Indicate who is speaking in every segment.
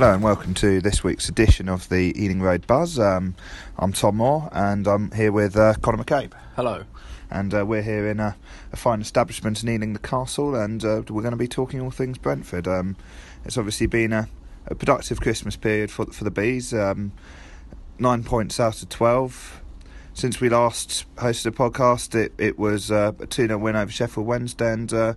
Speaker 1: Hello and welcome to this week's edition of the Ealing Road Buzz. Um, I'm Tom Moore and I'm here with uh, Connor McCabe.
Speaker 2: Hello.
Speaker 1: And uh, we're here in a, a, fine establishment in Ealing, the Castle, and uh, we're going to be talking all things Brentford. Um, it's obviously been a, a, productive Christmas period for for the bees. Um, nine points out of twelve. Since we last hosted a podcast, it it was uh, a two 0 win over Sheffield Wednesday. And uh,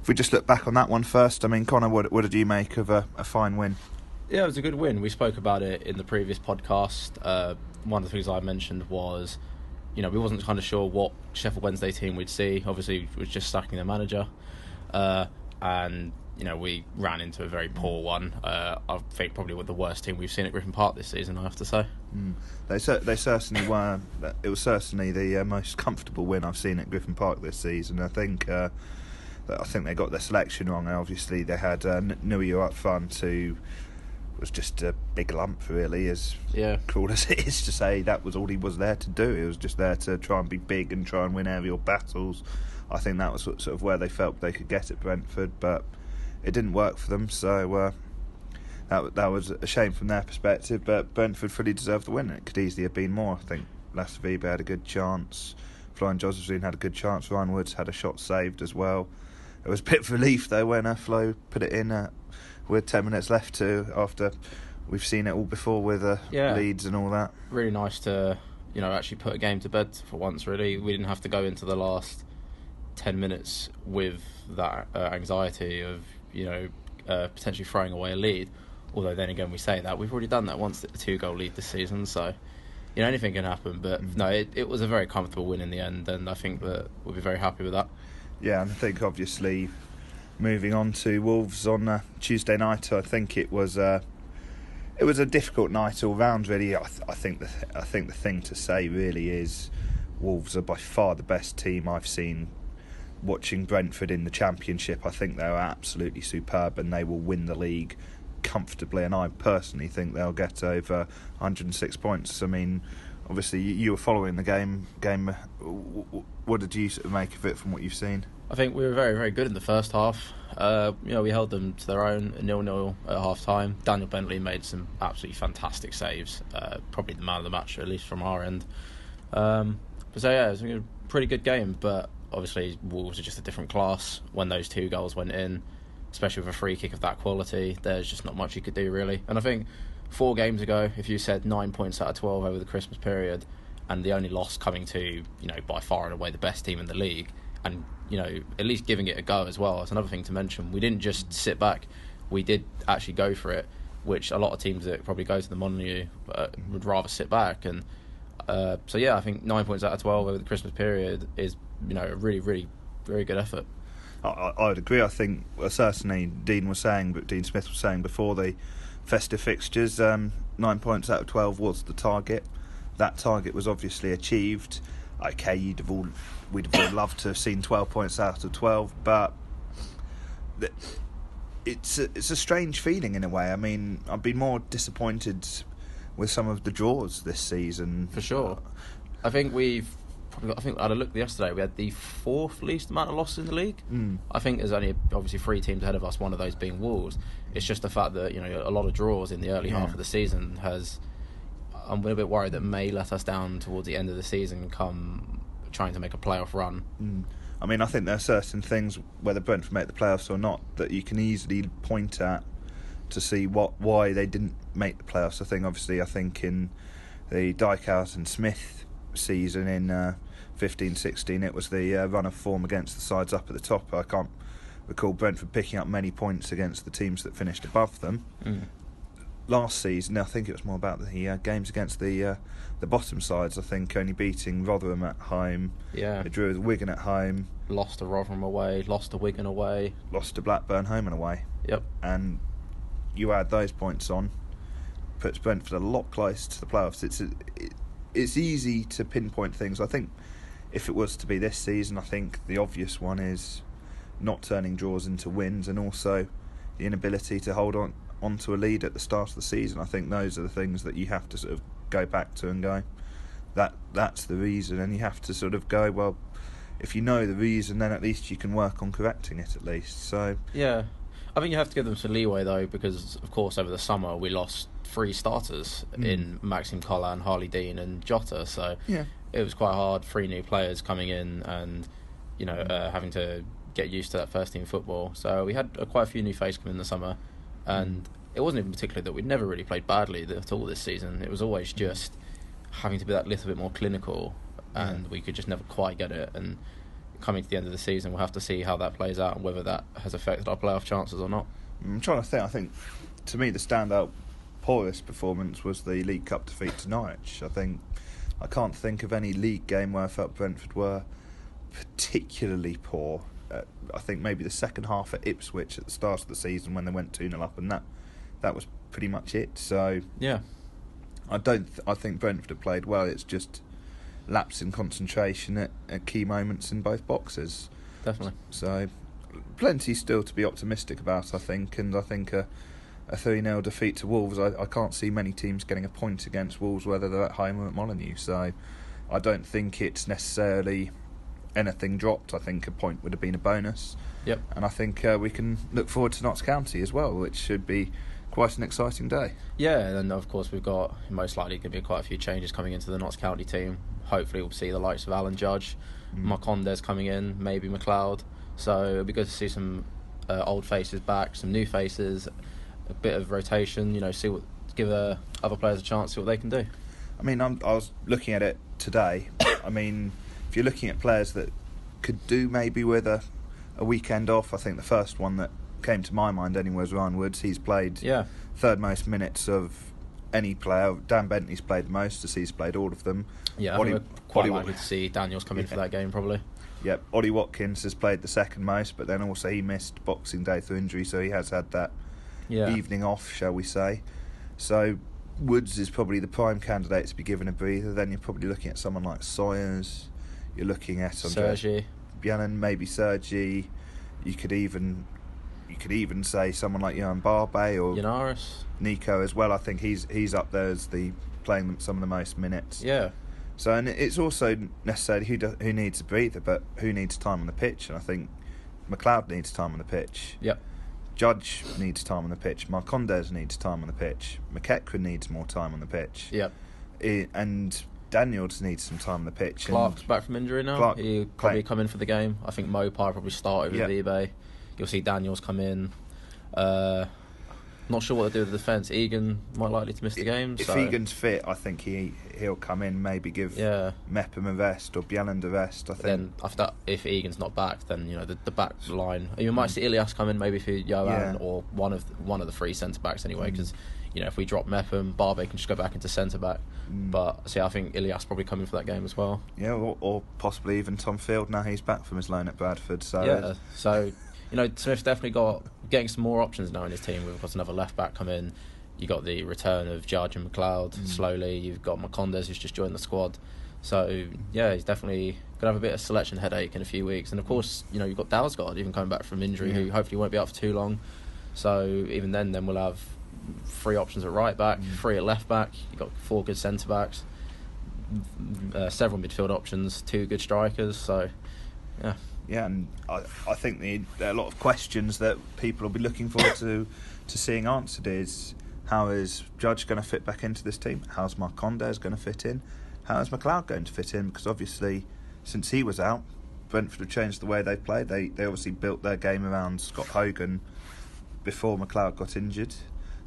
Speaker 1: if we just look back on that one first, I mean, Connor, what, what did you make of a, a fine win?
Speaker 2: Yeah, it was a good win. We spoke about it in the previous podcast. Uh, one of the things I mentioned was, you know, we wasn't kind of sure what Sheffield Wednesday team we'd see. Obviously, was just sacking their manager, uh, and you know we ran into a very poor one. Uh, I think probably with the worst team we've seen at Griffin Park this season. I have to say.
Speaker 1: Mm. They they certainly were. It was certainly the uh, most comfortable win I've seen at Griffin Park this season. I think. Uh, I think they got their selection wrong. Obviously, they had uh, Nuhiu up front to was just a big lump, really, as
Speaker 2: yeah.
Speaker 1: cruel as it is to say. That was all he was there to do. He was just there to try and be big and try and win aerial battles. I think that was sort of where they felt they could get at Brentford, but it didn't work for them. So uh, that that was a shame from their perspective. But Brentford fully deserved the win. It could easily have been more. I think Lasse Vibe had a good chance. Florian Jozefzoon had a good chance. Ryan Woods had a shot saved as well. It was a bit of relief though when Flo put it in uh, with 10 minutes left to after we've seen it all before with uh, yeah. Leeds and all that.
Speaker 2: Really nice to, you know, actually put a game to bed for once, really. We didn't have to go into the last 10 minutes with that uh, anxiety of, you know, uh, potentially throwing away a lead. Although then again, we say that we've already done that once, a two goal lead this season, so you know anything can happen. But mm. no, it, it was a very comfortable win in the end, and I think that we'll be very happy with that.
Speaker 1: Yeah, and I think obviously moving on to Wolves on uh, Tuesday night. I think it was uh, it was a difficult night all round. Really, I, th- I think the th- I think the thing to say really is Wolves are by far the best team I've seen. Watching Brentford in the Championship, I think they're absolutely superb, and they will win the league comfortably. And I personally think they'll get over 106 points. I mean, obviously you were following the game. Game, what did you make of it from what you've seen?
Speaker 2: I think we were very, very good in the first half. Uh, you know, we held them to their own, nil nil at half time. Daniel Bentley made some absolutely fantastic saves. Uh, probably the man of the match, at least from our end. Um, but so yeah, it was a pretty good game. But obviously, Wolves are just a different class. When those two goals went in, especially with a free kick of that quality, there's just not much you could do really. And I think four games ago, if you said nine points out of twelve over the Christmas period, and the only loss coming to you know by far and away the best team in the league and you know at least giving it a go as well. That's another thing to mention. We didn't just sit back; we did actually go for it, which a lot of teams that probably go to the Molineux uh, would rather sit back. And uh, so yeah, I think nine points out of twelve over the Christmas period is you know a really really very good effort.
Speaker 1: I, I would agree. I think certainly Dean was saying, but Dean Smith was saying before the festive fixtures, um, nine points out of twelve was the target. That target was obviously achieved okay, you'd have all we'd have all loved to have seen 12 points out of 12, but it's a, it's a strange feeling in a way. I mean, I've been more disappointed with some of the draws this season.
Speaker 2: For sure. I think we've probably got, I think I had a look yesterday. We had the fourth least amount of losses in the league.
Speaker 1: Mm.
Speaker 2: I think there's only obviously three teams ahead of us. One of those being Wolves. It's just the fact that you know a lot of draws in the early yeah. half of the season has I'm a bit worried that may let us down towards the end of the season. And come trying to make a playoff run.
Speaker 1: Mm. I mean, I think there are certain things, whether Brentford make the playoffs or not, that you can easily point at to see what why they didn't make the playoffs. I think, obviously, I think in the Dijkhuizen and Smith season in uh, 15 16, it was the uh, run of form against the sides up at the top. I can't recall Brentford picking up many points against the teams that finished above them.
Speaker 2: Mm.
Speaker 1: Last season, I think it was more about the uh, games against the uh, the bottom sides. I think only beating Rotherham at home,
Speaker 2: Yeah.
Speaker 1: they drew with Wigan at home,
Speaker 2: Lost to Rotherham away, lost to Wigan away.
Speaker 1: lost to Blackburn home and away.
Speaker 2: Yep.
Speaker 1: and you add those points on, puts Brentford a lot closer to the playoffs. It's it, it's easy to pinpoint things. I think if it was to be this season, I think the obvious one is not turning draws into wins, and also the inability to hold on onto a lead at the start of the season. I think those are the things that you have to sort of go back to and go. That that's the reason, and you have to sort of go well. If you know the reason, then at least you can work on correcting it. At least, so
Speaker 2: Yeah. I think you have to give them some leeway though, because of course over the summer we lost three starters
Speaker 1: Mm.
Speaker 2: in Maxime Colin, Harlee Dean, and Jota. So
Speaker 1: yeah.
Speaker 2: it was quite hard. Three new players coming in, and you know uh, having to get used to that first team football. So we had uh, quite a few new faces come in the summer, and it wasn't even particularly that we'd never really played badly at all this season. It was always just having to be that little bit more clinical, and
Speaker 1: Yeah.
Speaker 2: we could just never quite get it. And coming to the end of the season, we'll have to see how that plays out and whether that has affected our playoff chances or not.
Speaker 1: I'm trying to think. I think, to me, the standout poorest performance was the League Cup defeat to Norwich. I think I can't think of any league game where I felt Brentford were particularly poor. Uh, I think maybe the second half at Ipswich at the start of the season when they went two 0 up, and that that was pretty much it. So
Speaker 2: Yeah,
Speaker 1: I don't. Th- I think Brentford have played well. It's just lapse in concentration at, at key moments in both boxes.
Speaker 2: definitely.
Speaker 1: So, plenty still to be optimistic about, I think, and I think a, a 3 0 defeat to Wolves, I, I can't see many teams getting a point against Wolves, whether they're at home or at Molineux. So, I don't think it's necessarily anything dropped. I think a point would have been a bonus,
Speaker 2: Yep.
Speaker 1: and I think uh, we can look forward to Notts County as well, which should be quite an exciting day.
Speaker 2: Yeah, and of course we've got most likely going to be quite a few changes coming into the Notts County team. Hopefully we'll see the likes of Alan Judge,
Speaker 1: Mm.
Speaker 2: Marcondes coming in, maybe Macleod. So it'll be good to see some uh, old faces back, some new faces, a bit of rotation. You know, see what give uh, other players a chance, see what they can do.
Speaker 1: I mean, I'm, I was looking at it today. I mean, if you're looking at players that could do maybe with a, a weekend off, I think the first one that came to my mind anyway was Ryan Woods. He's played
Speaker 2: Yeah,
Speaker 1: third most minutes of any player. Dan Bentley's played the most, as he's played all of them.
Speaker 2: yeah. I
Speaker 1: Ollie-
Speaker 2: think we're quite
Speaker 1: Ollie-
Speaker 2: likely to see Daniels come in for that game probably.
Speaker 1: Yep, Ollie Watkins has played the second most, but then also he missed Boxing Day through injury, so he has had that
Speaker 2: Yeah,
Speaker 1: evening off, shall we say. So Woods is probably the prime candidate to be given a breather. Then you're probably looking at someone like Sawyers. You're looking at Andre
Speaker 2: Sergi.
Speaker 1: Bianen, maybe Sergi. You could even you could even say someone like Yoann Barbet or
Speaker 2: Yennaris.
Speaker 1: Nico as well. I think he's he's up there as the playing some of the most minutes.
Speaker 2: Yeah,
Speaker 1: So and it's also necessarily who do, who needs a breather, but who needs time on the pitch. And I think Macleod needs time on the pitch.
Speaker 2: yep.
Speaker 1: Judge needs time on the pitch. Marcondes needs time on the pitch. McEachran needs more time on the pitch.
Speaker 2: Yep.
Speaker 1: I- and Daniels needs some time on the pitch.
Speaker 2: Clarke's back from injury now.
Speaker 1: Clarke-
Speaker 2: He'll probably
Speaker 1: Clarke-
Speaker 2: come in for the game. I think Maupay probably start over
Speaker 1: Yeah.
Speaker 2: Vibe. You'll see Daniels come in. Uh, not sure what they do with the defence. Egan might likely to miss the game.
Speaker 1: If
Speaker 2: so,
Speaker 1: Egan's fit, I think he he'll come in. Maybe give
Speaker 2: yeah.
Speaker 1: Mepham a rest or Bjelland a rest. I think.
Speaker 2: then after that, if Egan's not back, then you know the, the back line. You might see Ilias come in maybe for Yoann
Speaker 1: Yeah.
Speaker 2: or one of the, one of the three centre backs anyway.
Speaker 1: Mm.
Speaker 2: Because you know if we drop Mepham, Barbet can just go back into centre back.
Speaker 1: Mm.
Speaker 2: But see, I think Ilias probably coming for that game as well.
Speaker 1: yeah, or, or possibly even Tom Field now he's back from his loan at Bradford. So
Speaker 2: Yeah, so you know Smith's definitely got getting some more options now in his team. We've got another left back come in. You got the return of Judge and Macleod
Speaker 1: Mm.
Speaker 2: slowly. You've got Marcondes who's just joined the squad. So yeah, he's definitely gonna have a bit of selection headache in a few weeks. And of course, you know you've got Dalsgaard even coming back from injury, who hopefully won't be out for too long. So even then, then we'll have three options at right back,
Speaker 1: Mm.
Speaker 2: three at left back. You've got four good centre backs, uh, several midfield options, two good strikers. So yeah.
Speaker 1: Yeah, and I, I think the, there are a lot of questions that people will be looking forward to to seeing answered is how is Judge going to fit back into this team? How's Marcondes going to fit in? How is Macleod going to fit in? Because obviously, since he was out, Brentford have changed the way they play. They they obviously built their game around Scott Hogan before Macleod got injured.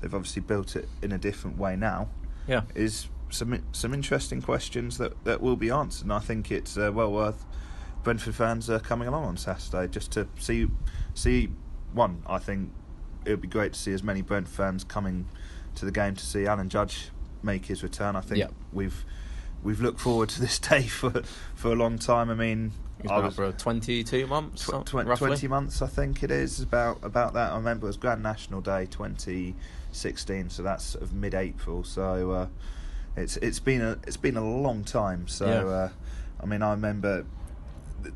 Speaker 1: They've obviously built it in a different way now.
Speaker 2: Yeah.
Speaker 1: Is some some interesting questions that, that will be answered. And I think it's uh, well worth Brentford fans uh, coming along on Saturday just to see see one. I think it would be great to see as many Brentford fans coming to the game to see Alan Judge make his return. I think
Speaker 2: Yep.
Speaker 1: we've we've looked forward to this day for for a long time. I mean,
Speaker 2: He's
Speaker 1: I was-
Speaker 2: for 22 months,
Speaker 1: Tw-
Speaker 2: some-
Speaker 1: twen-
Speaker 2: roughly.
Speaker 1: 20 months, I think it is, about about that. I remember it was Grand National Day 2016, so that's sort of mid-April. So uh, it's it's been a it's been a long time. So
Speaker 2: Yeah.
Speaker 1: uh, I mean, I remember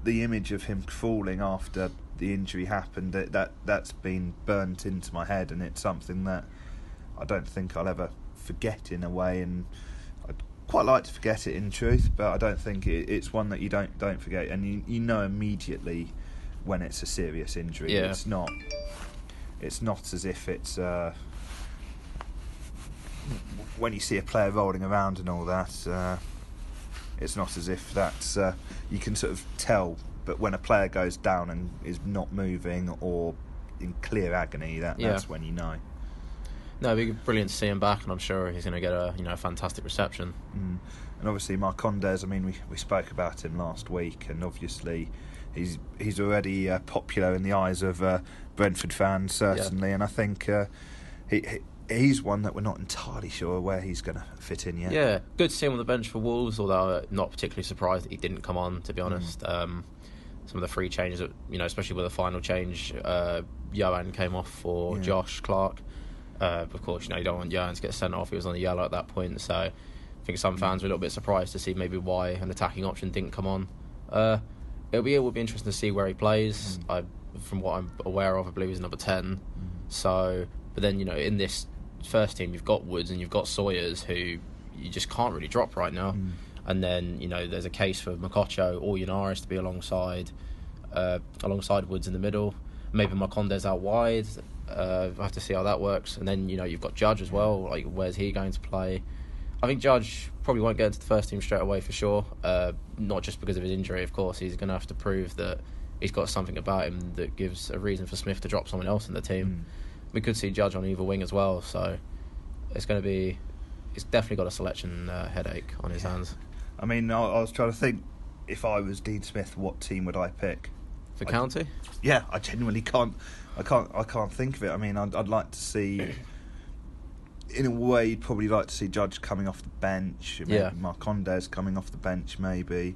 Speaker 1: the, image of him falling after the injury happened. That, that that's been burnt into my head, and it's something that I don't think I'll ever forget in a way. And I'd quite like to forget it in truth, but I don't think it, it's one that you don't don't forget, and you you know immediately when it's a serious injury.
Speaker 2: Yeah.
Speaker 1: It's not. It's not as if it's. Uh, when you see a player rolling around and all that, uh, it's not as if that's. Uh, you can sort of tell, but when a player goes down and is not moving or in clear agony, that
Speaker 2: Yeah.
Speaker 1: that's when you know.
Speaker 2: No, it'd be brilliant to see him back, and I'm sure he's going to get a you know a fantastic reception.
Speaker 1: Mm. And obviously Marcondes, I mean, we, we spoke about him last week, and obviously he's he's already uh, popular in the eyes of uh, Brentford fans, certainly. And I think uh, he, he he's one that we're not entirely sure where he's going to fit in yet.
Speaker 2: Yeah, good to see him on the bench for Wolves, although uh, not particularly surprised that he didn't come on,
Speaker 1: Mm.
Speaker 2: to be honest. Um, some of the free changes, that, you know, especially with the final change, uh, Yoann came off for
Speaker 1: Yeah.
Speaker 2: Josh Clarke. Uh, of course, you know, you don't want Yoann to get sent off. He was on the yellow at that point, so I think some fans were a little bit surprised to see maybe why an attacking option didn't come on. Uh, it'll be it will be interesting to see where he plays. I, from what I'm aware of, I believe he's number ten. So, but then you know, in this first team, you've got Woods and you've got Sawyer's, who you just can't really drop right now. And then you know, there's a case for Mokotjo or Yennaris to be alongside, uh, alongside Woods in the middle. Maybe Marcondes out wide. Uh, I have to see how that works. And then you know, you've got Judge as well. Like, where's he going to play? I think Judge probably won't get into the first team straight away for sure. Uh, not just because of his injury, of course. He's going to have to prove that he's got something about him that gives a reason for Smith to drop someone else in the team. We could see Judge on either wing as well, so it's going to be. He's definitely got a selection uh, headache on his hands
Speaker 1: I mean, I, I was trying to think if I was Dean Smith, what team would I pick?
Speaker 2: for
Speaker 1: I-
Speaker 2: County.
Speaker 1: Yeah, I genuinely can't. I can't. I can't think of it. I mean, I'd, I'd like to see. In a way, you'd probably like to see Judge coming off the bench. Maybe
Speaker 2: Yeah.
Speaker 1: Marcondes coming off the bench. Maybe.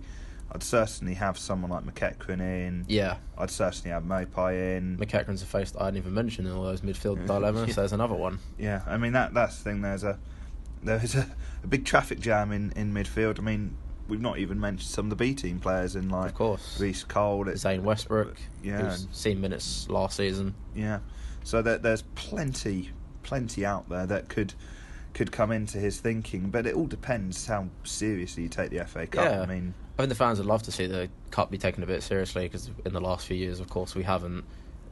Speaker 1: I'd certainly have someone like McEachran in.
Speaker 2: Yeah,
Speaker 1: I'd certainly have Maupay in.
Speaker 2: McEachran's a face that I hadn't even mentioned in all those midfield dilemmas. So there's another one.
Speaker 1: Yeah, I mean that that's the thing. There's a there is a, a big traffic jam in, in midfield. I mean, we've not even mentioned some of the B team players in like
Speaker 2: Of course.
Speaker 1: Reece Cole. It's,
Speaker 2: Zain Westbrooke,
Speaker 1: Yeah,
Speaker 2: who's seen minutes last season.
Speaker 1: Yeah, so there, there's plenty, plenty out there that could could come into his thinking, but it all depends how seriously you take the FA Cup.
Speaker 2: Yeah.
Speaker 1: I mean,
Speaker 2: I think the fans would love to see the cup be taken a bit seriously because in the last few years, of course, we haven't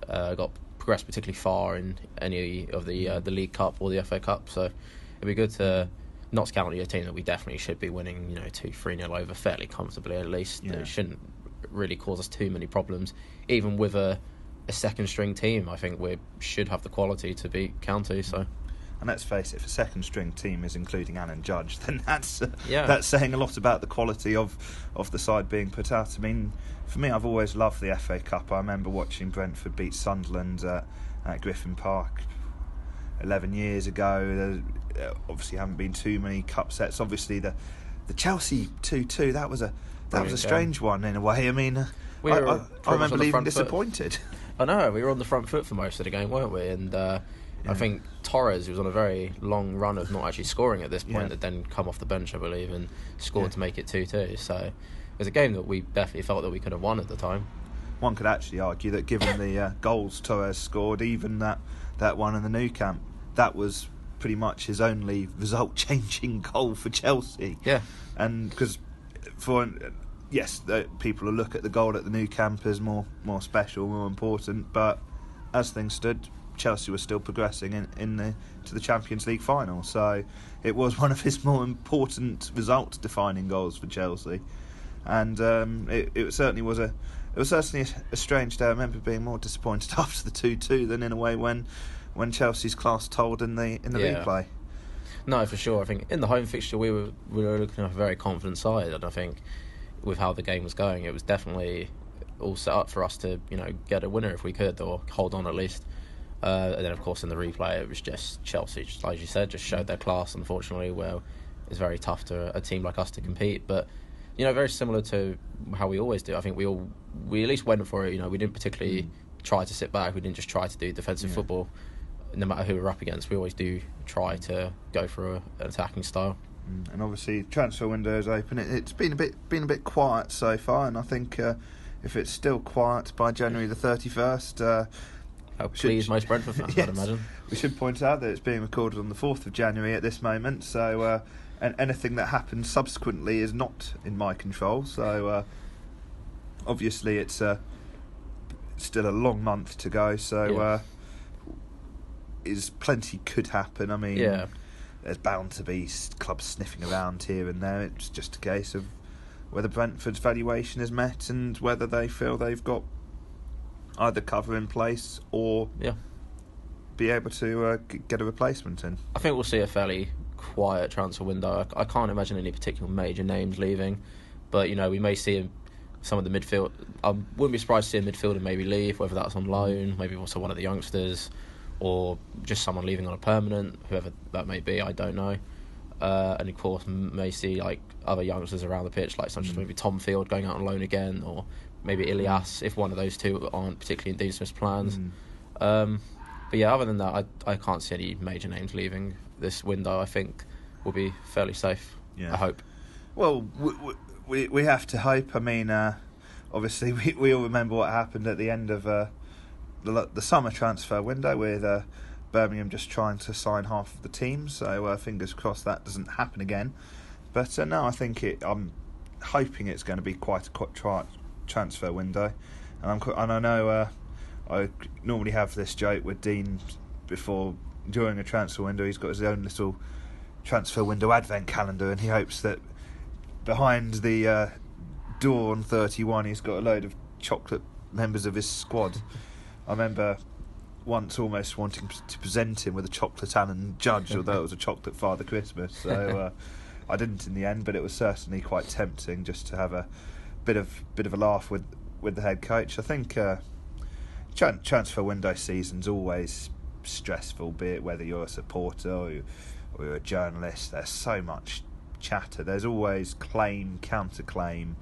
Speaker 2: uh, got progressed particularly far in any of the uh, the League Cup or the FA Cup. So it'd be good to not County a team that we definitely should be winning, you know, two three nil over fairly comfortably at least.
Speaker 1: Yeah.
Speaker 2: It shouldn't really cause us too many problems, even with a a second string team. I think we should have the quality to beat County. So
Speaker 1: and let's face it, if a second string team is including Alan Judge, then that's uh,
Speaker 2: Yeah.
Speaker 1: that's saying a lot about the quality of of the side being put out. I mean, for me, I've always loved the FA Cup. I remember watching Brentford beat Sunderland at, at Griffin Park. 11 years ago. There uh, obviously haven't been too many cup sets. Obviously, the the Chelsea 2 2, that was a that was a strange one in a way. I mean, uh,
Speaker 2: We
Speaker 1: I, I, I remember leaving
Speaker 2: foot.
Speaker 1: disappointed.
Speaker 2: I know we were on the front foot for most of the game, weren't we? And uh,
Speaker 1: Yeah.
Speaker 2: I think Torres, who was on a very long run of not actually scoring at this point,
Speaker 1: Yeah.
Speaker 2: had then come off the bench, I believe, and scored
Speaker 1: Yeah.
Speaker 2: to make it two-two. So it was a game that we definitely felt that we could have won at the time.
Speaker 1: One could actually argue that given the uh, goals Torres scored, even that, that one in the Nou Camp, that was pretty much his only result changing goal for Chelsea.
Speaker 2: Yeah,
Speaker 1: and because for yes, the, people will look at the goal at the Nou Camp as more more special, more important. But as things stood, Chelsea was still progressing in, in the to the Champions League final. So it was one of his more important result defining goals for Chelsea, and um, it, it certainly was a. It was certainly a, a strange day. I remember being more disappointed after the two-two than in a way when, when Chelsea's class told in the in the
Speaker 2: Yeah.
Speaker 1: replay.
Speaker 2: No, for sure. I think in the home fixture we were we were looking at a very confident side, and I think with how the game was going, it was definitely all set up for us to you know get a winner if we could or hold on at least. Uh, and then of course in the replay it was just Chelsea, just like you said, just showed their class. Unfortunately, where it's very tough to a team like us to compete, but you know very similar to how we always do. I think we all we at least went for it. You know we didn't particularly mm. try to sit back. We didn't just try to do defensive yeah. football. No matter who we're up against, we always do try to go for a, an attacking style.
Speaker 1: Mm, and obviously, transfer window is open. It, has been a bit been a bit quiet so far, and I think uh, if it's still quiet by January the thirty first. Uh,
Speaker 2: how pleased most Brentford fans, yes. I'd imagine.
Speaker 1: We should point out that it's being recorded on the 4th of January at this moment, so uh, and anything that happens subsequently is not in my control. So uh, obviously, it's uh, still a long month to go. So yeah. uh, is plenty could happen. I mean,
Speaker 2: yeah.
Speaker 1: there's bound to be clubs sniffing around here and there. It's just a case of whether Brentford's valuation is met and whether they feel they've got either cover in place or
Speaker 2: yeah.
Speaker 1: be able to uh, get a replacement in.
Speaker 2: I think we'll see a fairly quiet transfer window. I, I, can't imagine any particular major names leaving, but you know we may see some of the midfield. I wouldn't be surprised to see a midfielder maybe leave, whether that's on loan, maybe also one of the youngsters, or just someone leaving on a permanent, whoever that may be. I don't know. Uh, and of course, may see like other youngsters around the pitch, like such as mm. maybe Tom Field going out on loan again, or maybe Ilias if one of those two aren't particularly in Dean Smith's plans. Mm. Um, but yeah, other than that, I I can't see any major names leaving this window. I think will be fairly safe. Yeah. I hope.
Speaker 1: Well, we we, we have to hope. I mean, uh, obviously we we all remember what happened at the end of uh, the the summer transfer window with. Uh, Birmingham just trying to sign half of the team, so uh, fingers crossed that doesn't happen again. But uh, no, I think it. I'm hoping it's going to be quite a quick try, transfer window, and I'm and I know uh, I normally have this joke with Dean before during a transfer window. He's got his own little transfer window advent calendar, and he hopes that behind the uh, door on 31, he's got a load of chocolate members of his squad. I remember once almost wanting to present him with a chocolate Alan Judge, although it was a chocolate Father Christmas. So uh, I didn't in the end, but it was certainly quite tempting just to have a bit of bit of a laugh with with the head coach. I think uh, transfer window season's always stressful, be it whether you're a supporter or, you, or you're a journalist. There's so much chatter. There's always claim, counterclaim.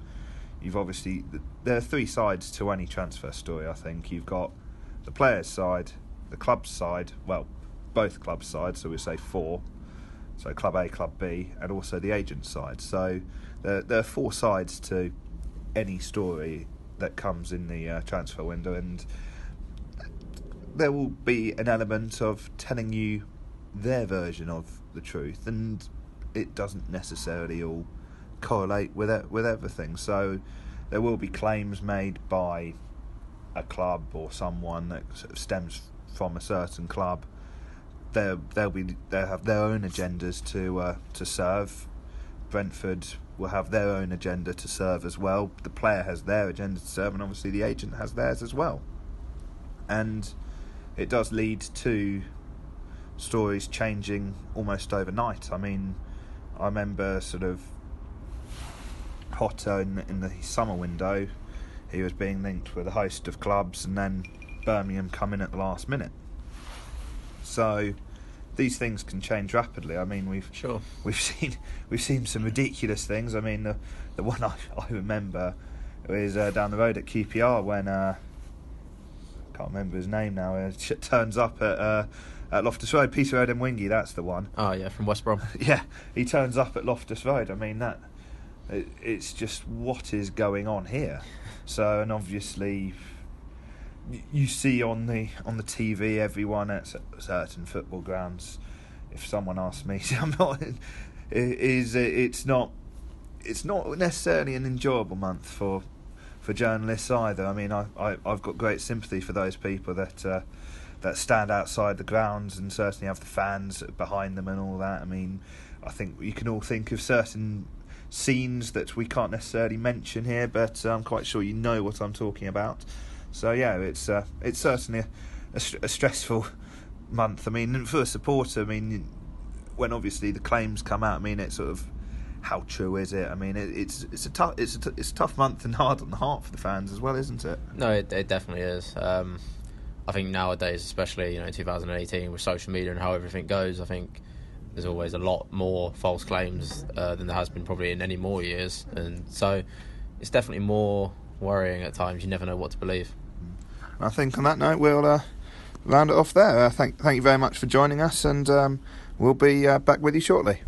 Speaker 1: You've obviously there are three sides to any transfer story. I think you've got the players' side, the club's side. Well, both clubs' sides. So we say four. So club A, club B, and also the agent side. So there, there are four sides to any story that comes in the uh, transfer window, and there will be an element of telling you their version of the truth, and it doesn't necessarily all correlate with it, with everything. So there will be claims made by a club or someone that sort of stems from a certain club. They'll they'll be they have their own agendas to uh, to serve. Brentford will have their own agenda to serve as well. The player has their agenda to serve, and obviously the agent has theirs as well. And it does lead to stories changing almost overnight. I mean, I remember sort of Potter in, in the summer window, he was being linked with a host of clubs, and then Birmingham come in at the last minute. So these things can change rapidly. I mean, we've
Speaker 2: sure
Speaker 1: we've seen we've seen some ridiculous things. I mean, the the one I, I remember was uh, down the road at QPR when uh, I can't remember his name now. It turns up at. Uh, at Loftus Road, Peter Odemwingie, that's the one.
Speaker 2: Oh yeah, from West Brom.
Speaker 1: yeah, he turns up at Loftus Road. I mean that, it, it's just what is going on here. So and obviously, you see on the on the TV everyone at certain football grounds. If someone asks me, I'm not. Is it's not it's not necessarily an enjoyable month for for journalists either. I mean, I, I have got great sympathy for those people that uh, that stand outside the grounds and certainly have the fans behind them and all that. I mean, I think you can all think of certain scenes that we can't necessarily mention here, but I'm quite sure you know what I'm talking about. So yeah, it's uh, it's certainly a, a, a, stressful month. I mean, for a supporter, I mean, when obviously the claims come out, I mean, it's sort of how true is it? I mean, it, it's it's a tough it's a t- it's a tough month and hard on the heart for the fans as well, isn't it?
Speaker 2: No, it, it definitely is. Um, I think nowadays, especially you know 2018 with social media and how everything goes, I think there's always a lot more false claims uh, than there has been probably in any more years, and so it's definitely more worrying at times. You never know what to believe.
Speaker 1: I think on that note we'll uh, round it off there. Uh, thank thank you very much for joining us, and um, we'll be uh, back with you shortly.